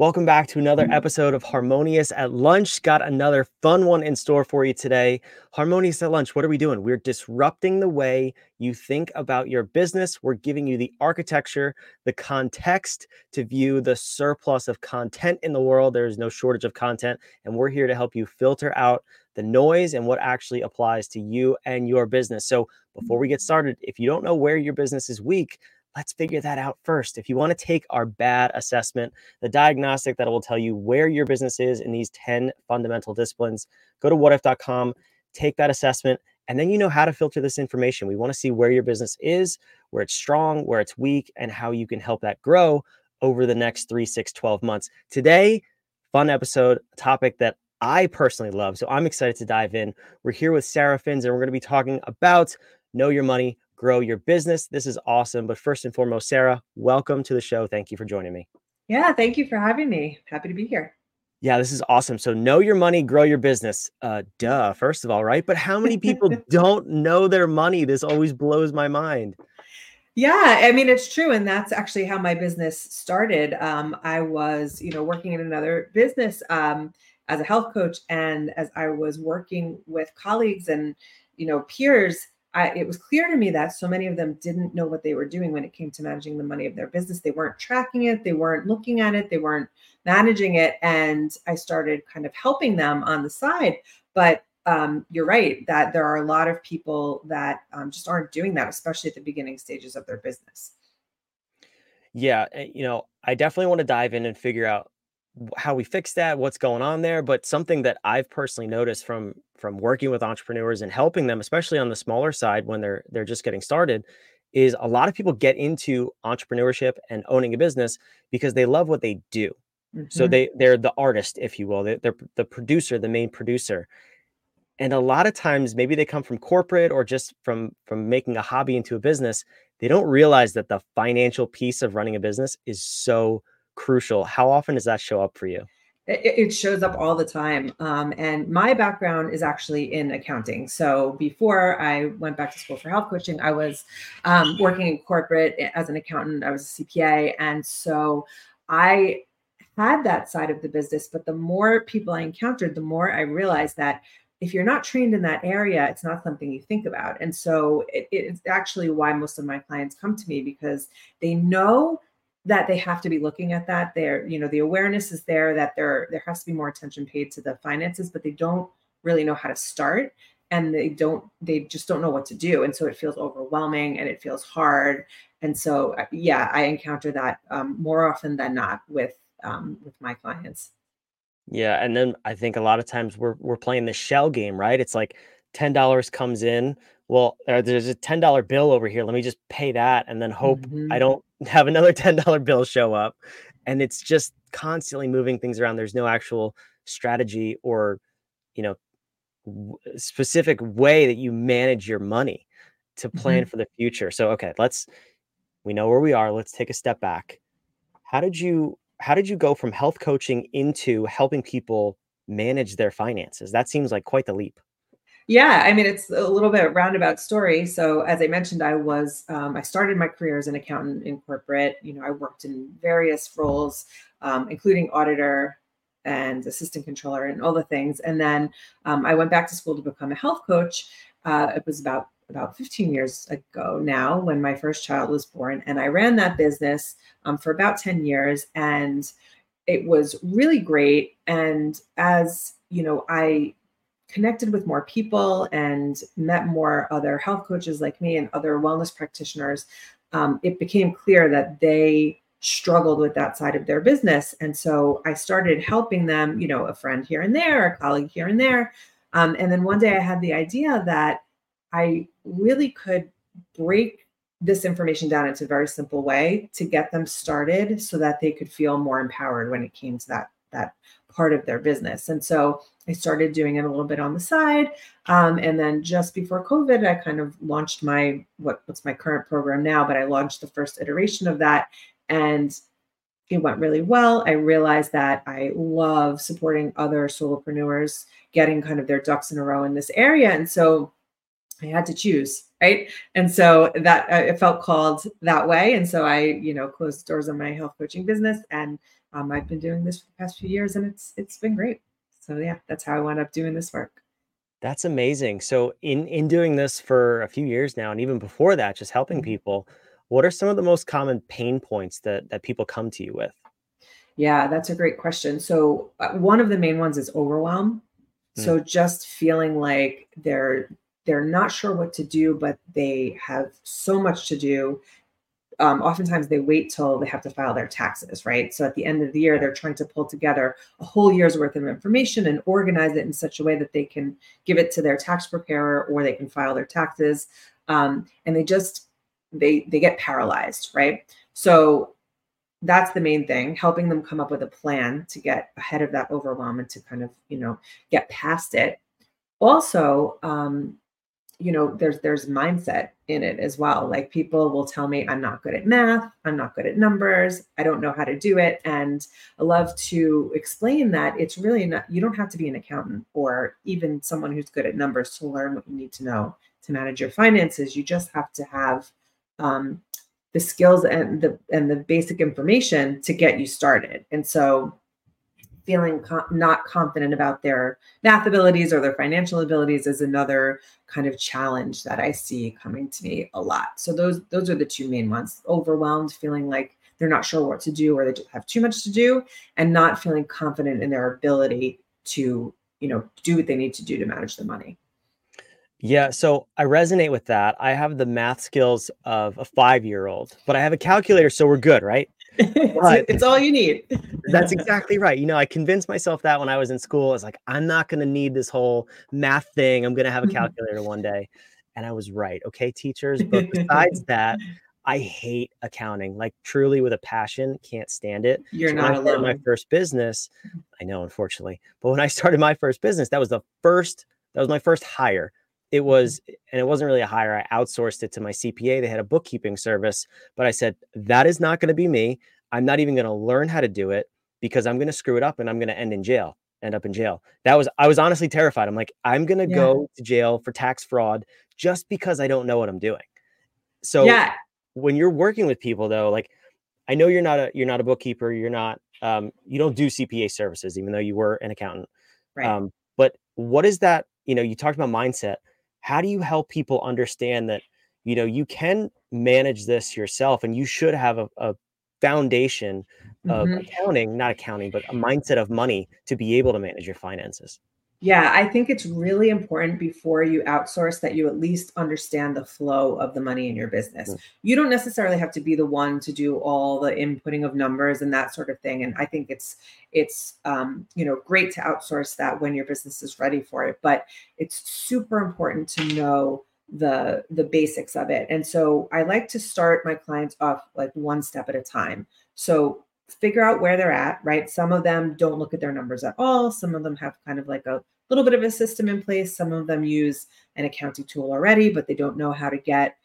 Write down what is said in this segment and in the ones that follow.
Welcome back to another episode of Harmonious at Lunch. Got another fun one in store for you today. Harmonious at Lunch, what are we doing? We're disrupting the way you think about your business. We're giving you the architecture, the context to view the surplus of content in the world. There is no shortage of content, and we're here to help you filter out the noise and what actually applies to you and your business. So, before we get started, if you don't know where your business is weak, let's figure that out first. If you want to take our bad assessment, the diagnostic that will tell you where your business is in these 10 fundamental disciplines, go to whatif.com, take that assessment, and then you know how to filter this information. We want to see where your business is, where it's strong, where it's weak, and how you can help that grow over the next three, six, 12 months. Today, fun episode, topic that I personally love. So I'm excited to dive in. We're here with Sara Fins, and we're going to be talking about know your money, grow your business. This is awesome. But first and foremost, Sara, welcome to the show. Thank you for joining me. Yeah, thank you for having me. Happy to be here. Yeah, this is awesome. So, know your money, grow your business. Uh, duh, first of all, right? But how many people don't know their money? This always blows my mind. Yeah, I mean it's true, and that's actually how my business started. Um, I was, you know, working in another business um, as a health coach, and as I was working with colleagues and you know peers, I, it was clear to me that so many of them didn't know what they were doing when it came to managing the money of their business. They weren't tracking it, they weren't looking at it, they weren't managing it. And I started kind of helping them on the side. But um, you're right that there are a lot of people that um, just aren't doing that, especially at the beginning stages of their business. Yeah. Eh, you know, I definitely want to dive in and figure out how we fix that, what's going on there. But something that I've personally noticed from from working with entrepreneurs and helping them, especially on the smaller side when they're they're just getting started, is a lot of people get into entrepreneurship and owning a business because they love what they do. Mm-hmm. So they they're the artist, if you will. They're, they're the producer, the main producer. And a lot of times maybe they come from corporate or just from from making a hobby into a business. They don't realize that the financial piece of running a business is so crucial. How often does that show up for you? It, shows up all the time. Um, and my background is actually in accounting. So before I went back to school for health coaching, I was um, working in corporate as an accountant. I was a CPA. And so I had that side of the business. But the more people I encountered, the more I realized that if you're not trained in that area, it's not something you think about. And so it, it's actually why most of my clients come to me because they know that they have to be looking at that. There you know the awareness is there that there there has to be more attention paid to the finances but they don't really know how to start and they don't they just don't know what to do and so it feels overwhelming and it feels hard. And so uh, yeah i encounter that um, more often than not with um, with my clients. Yeah and then i think a lot of times we're we're playing the shell game right? It's like $10 comes in well, there's a $10 bill over here. Let me just pay that and then hope mm-hmm. I don't have another $10 bill show up. And it's just constantly moving things around. There's no actual strategy or, you know, w- specific way that you manage your money to plan mm-hmm. for the future. So, okay, let's, we know where we are. Let's take a step back. How did you, how did you go from health coaching into helping people manage their finances? That seems like quite the leap. Yeah, I mean, it's a little bit roundabout story. So, as I mentioned, I was um, I started my career as an accountant in corporate. You know, I worked in various roles, um, including auditor and assistant controller and all the things. And then um, I went back to school to become a health coach. Uh, it was about about 15 years ago now when my first child was born, and I ran that business um, for about 10 years, and it was really great. And as you know, I connected with more people and met more other health coaches like me and other wellness practitioners, um, it became clear that they struggled with that side of their business. And so I started helping them, you know, a friend here and there, a colleague here and there. Um, and then one day I had the idea that I really could break this information down into a very simple way to get them started so that they could feel more empowered when it came to that that part of their business. And so I started doing it a little bit on the side. Um, and then just before COVID, I kind of launched my what, what's my current program now, but I launched the first iteration of that. And it went really well. I realized that I love supporting other solopreneurs getting kind of their ducks in a row in this area. And so I had to choose, right? And so that uh, it felt called that way. And so I, you know, closed doors on my health coaching business, and um, I've been doing this for the past few years, and it's it's been great. So yeah, that's how I wound up doing this work. That's amazing. So in in doing this for a few years now, and even before that, just helping Mhm. people, what are some of the most common pain points that that people come to you with? Yeah, that's a great question. So uh, one of the main ones is overwhelm. Mm, So just feeling like they're they're not sure what to do, but they have so much to do um, oftentimes they wait till they have to file their taxes, right? So at the end of the year, they're trying to pull together a whole year's worth of information and organize it in such a way that they can give it to their tax preparer or they can file their taxes. Um, and they just they they get paralyzed, right? So that's the main thing, helping them come up with a plan to get ahead of that overwhelm and to kind of you know get past it. Also, um, you know there's there's mindset in it as well. Like people will tell me i'm not good at math. I'm not good at numbers. I don't know how to do it. And i love to explain that it's really not you don't have to be an accountant or even someone who's good at numbers to learn what you need to know to manage your finances. You just have to have um, the skills and the and the basic information to get you started. And so feeling co- not confident about their math abilities or their financial abilities is another kind of challenge that I see coming to me a lot. So those those are the two main ones. Overwhelmed, feeling like they're not sure what to do or they have too much to do and not feeling confident in their ability to, you know, do what they need to do to manage the money. Yeah, so I resonate with that. I have the math skills of a five-year-old, but I have a calculator, so we're good, right? It's, it's all you need. that's exactly right. You know, I convinced myself that when I was in school, I was like, I'm not going to need this whole math thing. I'm going to have a mm-hmm. calculator one day. And I was right. Okay, teachers. But besides that, I hate accounting, like truly with a passion, can't stand it. You're So not started my first business, mm-hmm. I know, unfortunately, but when I started my first business, that was the first, that was my first hire. It was, and it wasn't really a hire. I outsourced it to my CPA. They had a bookkeeping service, but I said, that is not going to be me. I'm not even going to learn how to do it because I'm going to screw it up and I'm going to end in jail, end up in jail. That was, I was honestly terrified. I'm like, I'm going to Yeah. go to jail for tax fraud just because I don't know what I'm doing. So Yeah. when you're working with people though, like I know you're not a you're not a bookkeeper, you're not um you don't do CPA services, even though you were an accountant. Right. Um, but what is that? You know, you talked about mindset. How do you help people understand that you know you can manage this yourself and you should have a, a foundation of Mhm. accounting, not accounting, but a mindset of money to be able to manage your finances? Yeah, I think it's really important before you outsource that you at least understand the flow of the money in your business. Mm. You don't necessarily have to be the one to do all the inputting of numbers and that sort of thing. And I think it's it's um, you know great to outsource that when your business is ready for it. But it's super important to know the the basics of it. And so I like to start my clients off like one step at a time. So figure out where they're at, right? Some of them don't look at their numbers at all. Some of them have kind of like a little bit of a system in place. Some of them use an accounting tool already, but they don't know how to get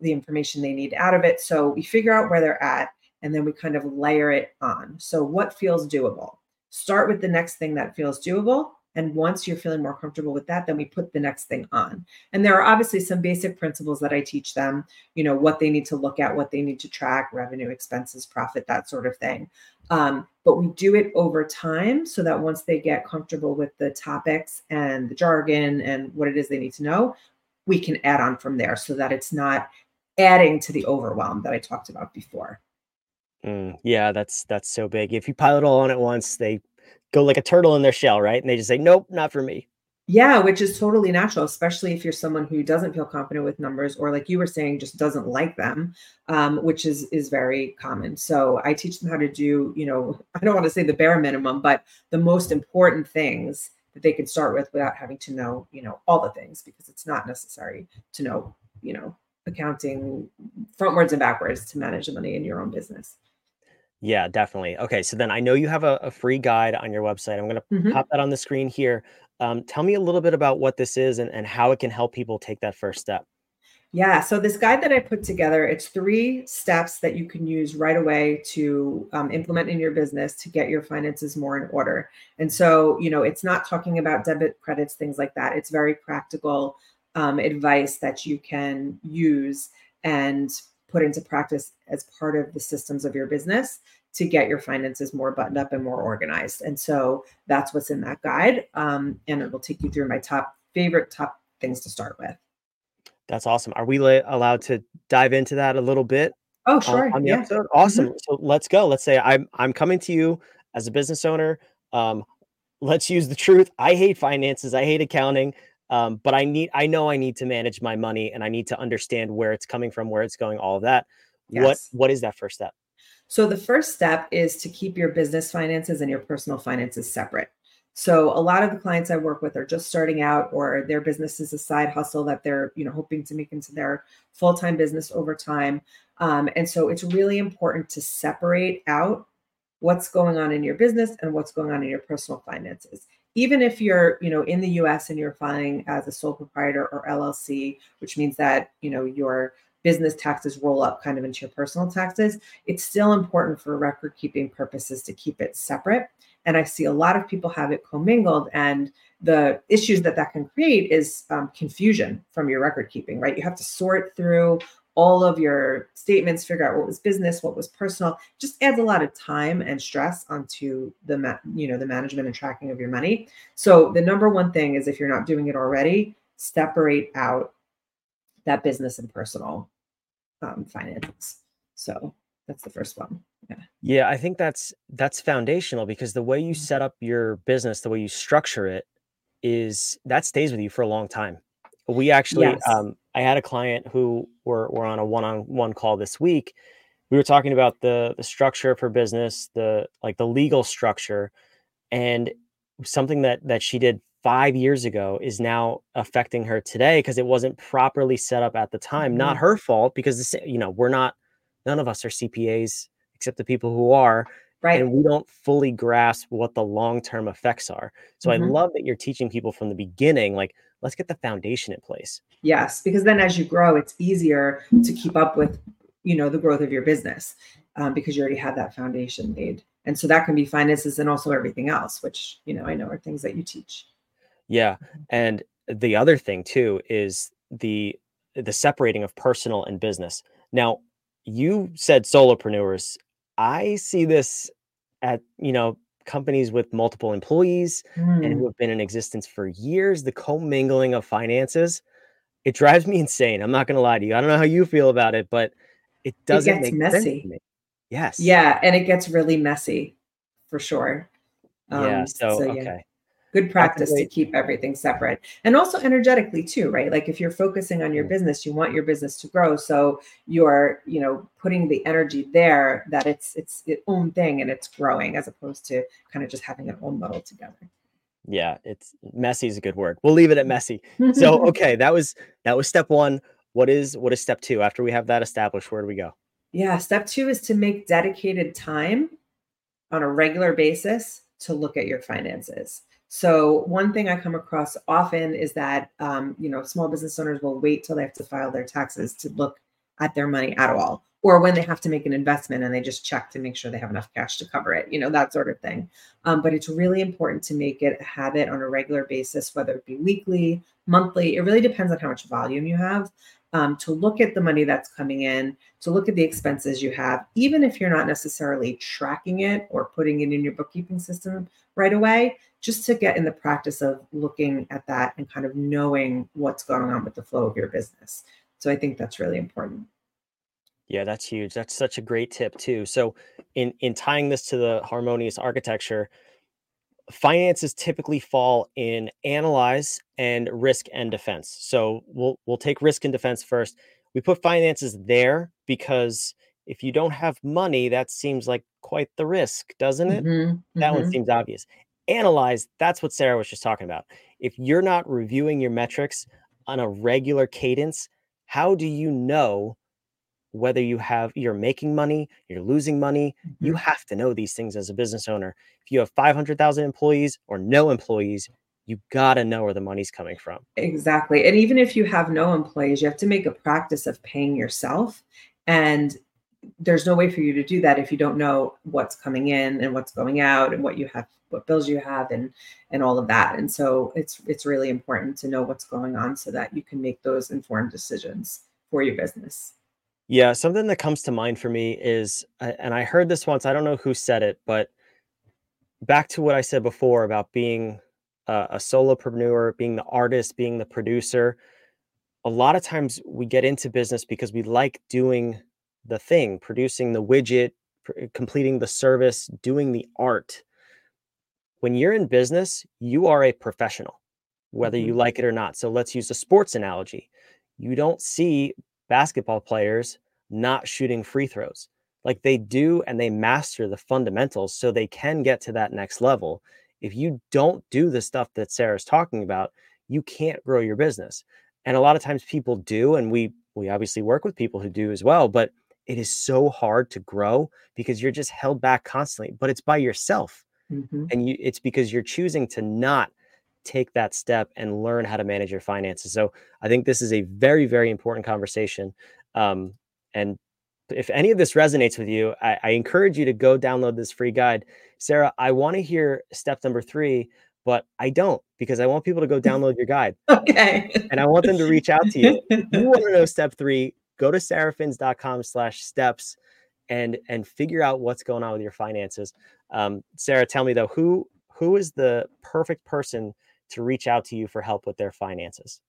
the information they need out of it. So we figure out where they're at and then we kind of layer it on. So what feels doable? Start with the next thing that feels doable. And once you're feeling more comfortable with that, then we put the next thing on. And there are obviously some basic principles that I teach them, you know, what they need to look at, what they need to track, revenue, expenses, profit, that sort of thing. Um, but we do it over time so that once they get comfortable with the topics and the jargon and what it is they need to know, we can add on from there so that it's not adding to the overwhelm that I talked about before. Mm, yeah, that's that's so big. If you pile it all on at once, they go like a turtle in their shell, right? And they just say, "Nope, not for me." Yeah, which is totally natural, especially if you're someone who doesn't feel confident with numbers, or like you were saying, just doesn't like them, um, which is is very common. So I teach them how to do, you know, I don't want to say the bare minimum, but the most important things that they can start with without having to know, you know, all the things because it's not necessary to know, you know, accounting frontwards and backwards to manage the money in your own business. Yeah, definitely. Okay, so then I know you have a, a free guide on your website. I'm going to Mhm. pop that on the screen here. Um, tell me a little bit about what this is and, and how it can help people take that first step. Yeah, so this guide that I put together, it's three steps that you can use right away to um, implement in your business to get your finances more in order. And so, you know, it's not talking about debit credits, things like that. It's very practical. um, advice that you can use and put into practice as part of the systems of your business to get your finances more buttoned up and more organized. And so that's what's in that guide. Um, and it will take you through my top favorite top things to start with. That's awesome. Are we la- allowed to dive into that a little bit? Oh, sure. On, on the yeah. episode? Awesome. Mm-hmm. So let's go. Let's say I'm I'm coming to you as a business owner. Um, let's use the truth. I hate finances. I hate accounting. Um, but I need I know I need to manage my money and I need to understand where it's coming from, where it's going, all of that. Yes. What what is that first step? So the first step is to keep your business finances and your personal finances separate. So a lot of the clients I work with are just starting out or their business is a side hustle that they're, you know, hoping to make into their full-time business over time. Um, and so it's really important to separate out what's going on in your business and what's going on in your personal finances. Even if you're, you know, in the US and you're filing as a sole proprietor or LLC, which means that, you know, your business taxes roll up kind of into your personal taxes, it's still important for record keeping purposes to keep it separate. And I see a lot of people have it commingled, and the issues that that can create is um, confusion from your record keeping, right? You have to sort through all of your statements, figure out what was business, what was personal. Just adds a lot of time and stress onto the ma- you know the management and tracking of your money. So the number one thing is if you're not doing it already, separate out that business and personal um, finances. So that's the first one. Yeah. Yeah, I think that's that's foundational because the way you mm-hmm. set up your business, the way you structure it, is that stays with you for a long time. We actually, yes. um, I had a client who were were on a one on one call this week. We were talking about the the structure of her business, the like the legal structure, and something that that she did five years ago is now affecting her today because it wasn't properly set up at the time. Mm-hmm. Not her fault because this, you know we're not none of us are CPAs except the people who are. Right. And we don't fully grasp what the long term effects are. So mm-hmm. I love that you're teaching people from the beginning, like, let's get the foundation in place. Yes. Because then as you grow, it's easier to keep up with, you know, the growth of your business um, because you already have that foundation made. And so that can be finances and also everything else, which, you know, I know are things that you teach. Yeah. And the other thing too is the the separating of personal and business. Now, you said solopreneurs. I see this at, you know, companies with multiple employees mm. and who have been in existence for years, the commingling of finances, it drives me insane. I'm not going to lie to you. I don't know how you feel about it, but it doesn't it make messy. Yes. Yeah, and it gets really messy for sure. Um, yeah. So, so yeah. okay good practice to keep everything separate. And also energetically too right? Like if you're focusing on your mm. business you want your business to grow. So you're you know putting the energy there that it's it's its own thing and it's growing as opposed to kind of just having it all muddled together. Yeah it's messy is a good word. We'll leave it at messy. So okay that was that was step one. What is what is step two? After we have that established where do we go? Yeah step two is to make dedicated time on a regular basis to look at your finances so one thing I come across often is that um, you know small business owners will wait till they have to file their taxes to look at their money at all, or when they have to make an investment and they just check to make sure they have enough cash to cover it, you know that sort of thing. Um, but it's really important to make it a habit on a regular basis, whether it be weekly, monthly. It really depends on how much volume you have. Um, to look at the money that's coming in, to look at the expenses you have, even if you're not necessarily tracking it or putting it in your bookkeeping system right away, just to get in the practice of looking at that and kind of knowing what's going on with the flow of your business. So I think that's really important. Yeah, that's huge. That's such a great tip too. So in in tying this to the harmonious architecture, finances typically fall in analyze and risk and defense. So we'll we'll take risk and defense first. We put finances there because if you don't have money, that seems like quite the risk, doesn't it? Mm-hmm, that mm-hmm. one seems obvious analyze that's what sara was just talking about. If you're not reviewing your metrics on a regular cadence how do you know whether you have you're making money you're losing money? Mm-hmm. you have to know these things as a business owner. If you have 500000 employees or no employees you got to know where the money's coming from. Exactly and even if you have no employees you have to make a practice of paying yourself and there's no way for you to do that if you don't know what's coming in and what's going out and what you have what bills you have and and all of that and so it's it's really important to know what's going on so that you can make those informed decisions for your business yeah something that comes to mind for me is and i heard this once i don't know who said it but back to what i said before about being a, a solopreneur being the artist being the producer a lot of times we get into business because we like doing the thing, producing the widget, completing the service, doing the art. When you're in business, you are a professional, whether mm-hmm. you like it or not. So let's use a sports analogy. You don't see basketball players not shooting free throws. Like they do, and they master the fundamentals so they can get to that next level. If you don't do the stuff that Sara's talking about, you can't grow your business. And a lot of times people do, and we we obviously work with people who do as well, but it is so hard to grow because you're just held back constantly but it's by yourself mm-hmm. and you it's because you're choosing to not take that step and learn how to manage your finances so i think this is a very very important conversation um, and if any of this resonates with you I, I encourage you to go download this free guide sara i want to hear step number three but I don't because I want people to go download your guide. Okay. And I want them to reach out to you. you want to know step three, go to sarafins.com slash steps and and figure out what's going on with your finances. Um, Sara, tell me though, who who is the perfect person to reach out to you for help with their finances?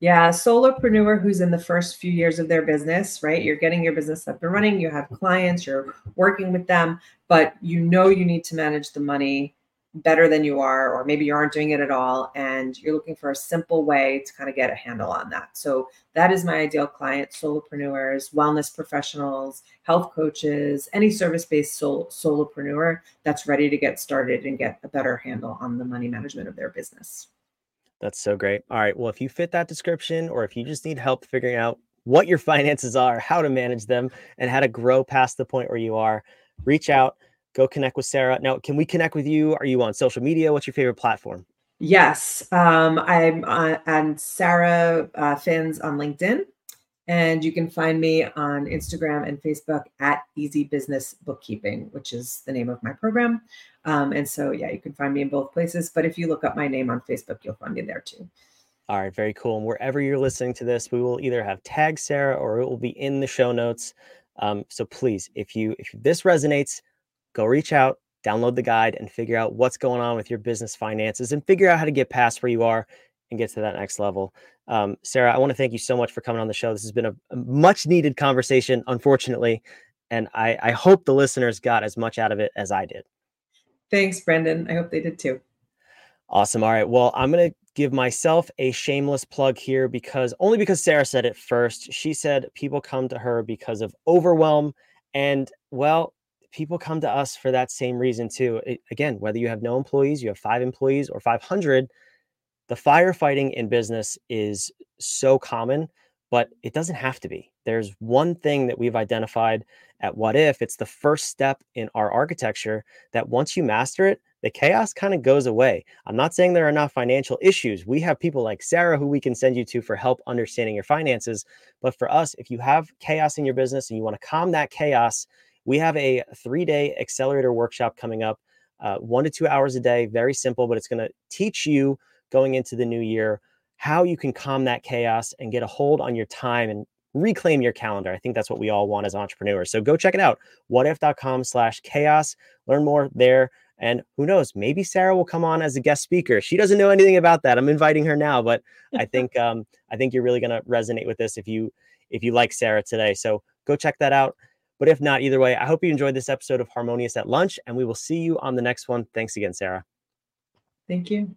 Yeah, solopreneur who's in the first few years of their business, right? You're getting your business up and running, you have clients, you're working with them, but you know you need to manage the money better than you are, or maybe you aren't doing it at all, and you're looking for a simple way to kind of get a handle on that. So that is my ideal client: solopreneurs, wellness professionals, health coaches, any service-based sol- solopreneur that's ready to get started and get a better handle on the money management of their business. That's so great. All right. Well, if you fit that description, or if you just need help figuring out what your finances are, how to manage them, and how to grow past the point where you are, reach out go connect with Sara. Now, can we connect with you? Are you on social media? What's your favorite platform? Yes, um, I'm on, on Sara uh, Fins on LinkedIn, and you can find me on Instagram and Facebook at Easy Business Bookkeeping, which is the name of my program. Um, and so, yeah, you can find me in both places. But if you look up my name on Facebook, you'll find me there too. All right, very cool. And wherever you're listening to this, we will either have tag Sara or it will be in the show notes. Um, so please, if you if this resonates, go reach out, download the guide, and figure out what's going on with your business finances and figure out how to get past where you are and get to that next level. Um, Sara, I want to thank you so much for coming on the show. This has been a, a much needed conversation, unfortunately, and I, I hope the listeners got as much out of it as I did. Thanks, Brendan. I hope they did too. Awesome. All right. Well, I'm going to give myself a shameless plug here because only because Sara said it first. She said people come to her because of overwhelm. And well, people come to us for that same reason too. It, again, whether you have no employees, you have five employees or 500, the firefighting in business is so common, but it doesn't have to be. There's one thing that we've identified at What If, it's the first step in our architecture that once you master it, the chaos kind of goes away. I'm not saying there are not financial issues. We have people like Sara who we can send you to for help understanding your finances. But for us, if you have chaos in your business and you want to calm that chaos, we have a three day accelerator workshop coming up, uh, one to two hours a day. Very simple, but it's going to teach you going into the new year how you can calm that chaos and get a hold on your time and reclaim your calendar. I think that's what we all want as entrepreneurs. So go check it out. Whatif.com slash chaos. Learn more there. And who knows, maybe Sara will come on as a guest speaker. She doesn't know anything about that. I'm inviting her now, but I think um, I think you're really gonna resonate with this if you if you like Sara today. So go check that out. But if not, either way, I hope you enjoyed this episode of Harmonious at Lunch, and we will see you on the next one. Thanks again, Sara. Thank you.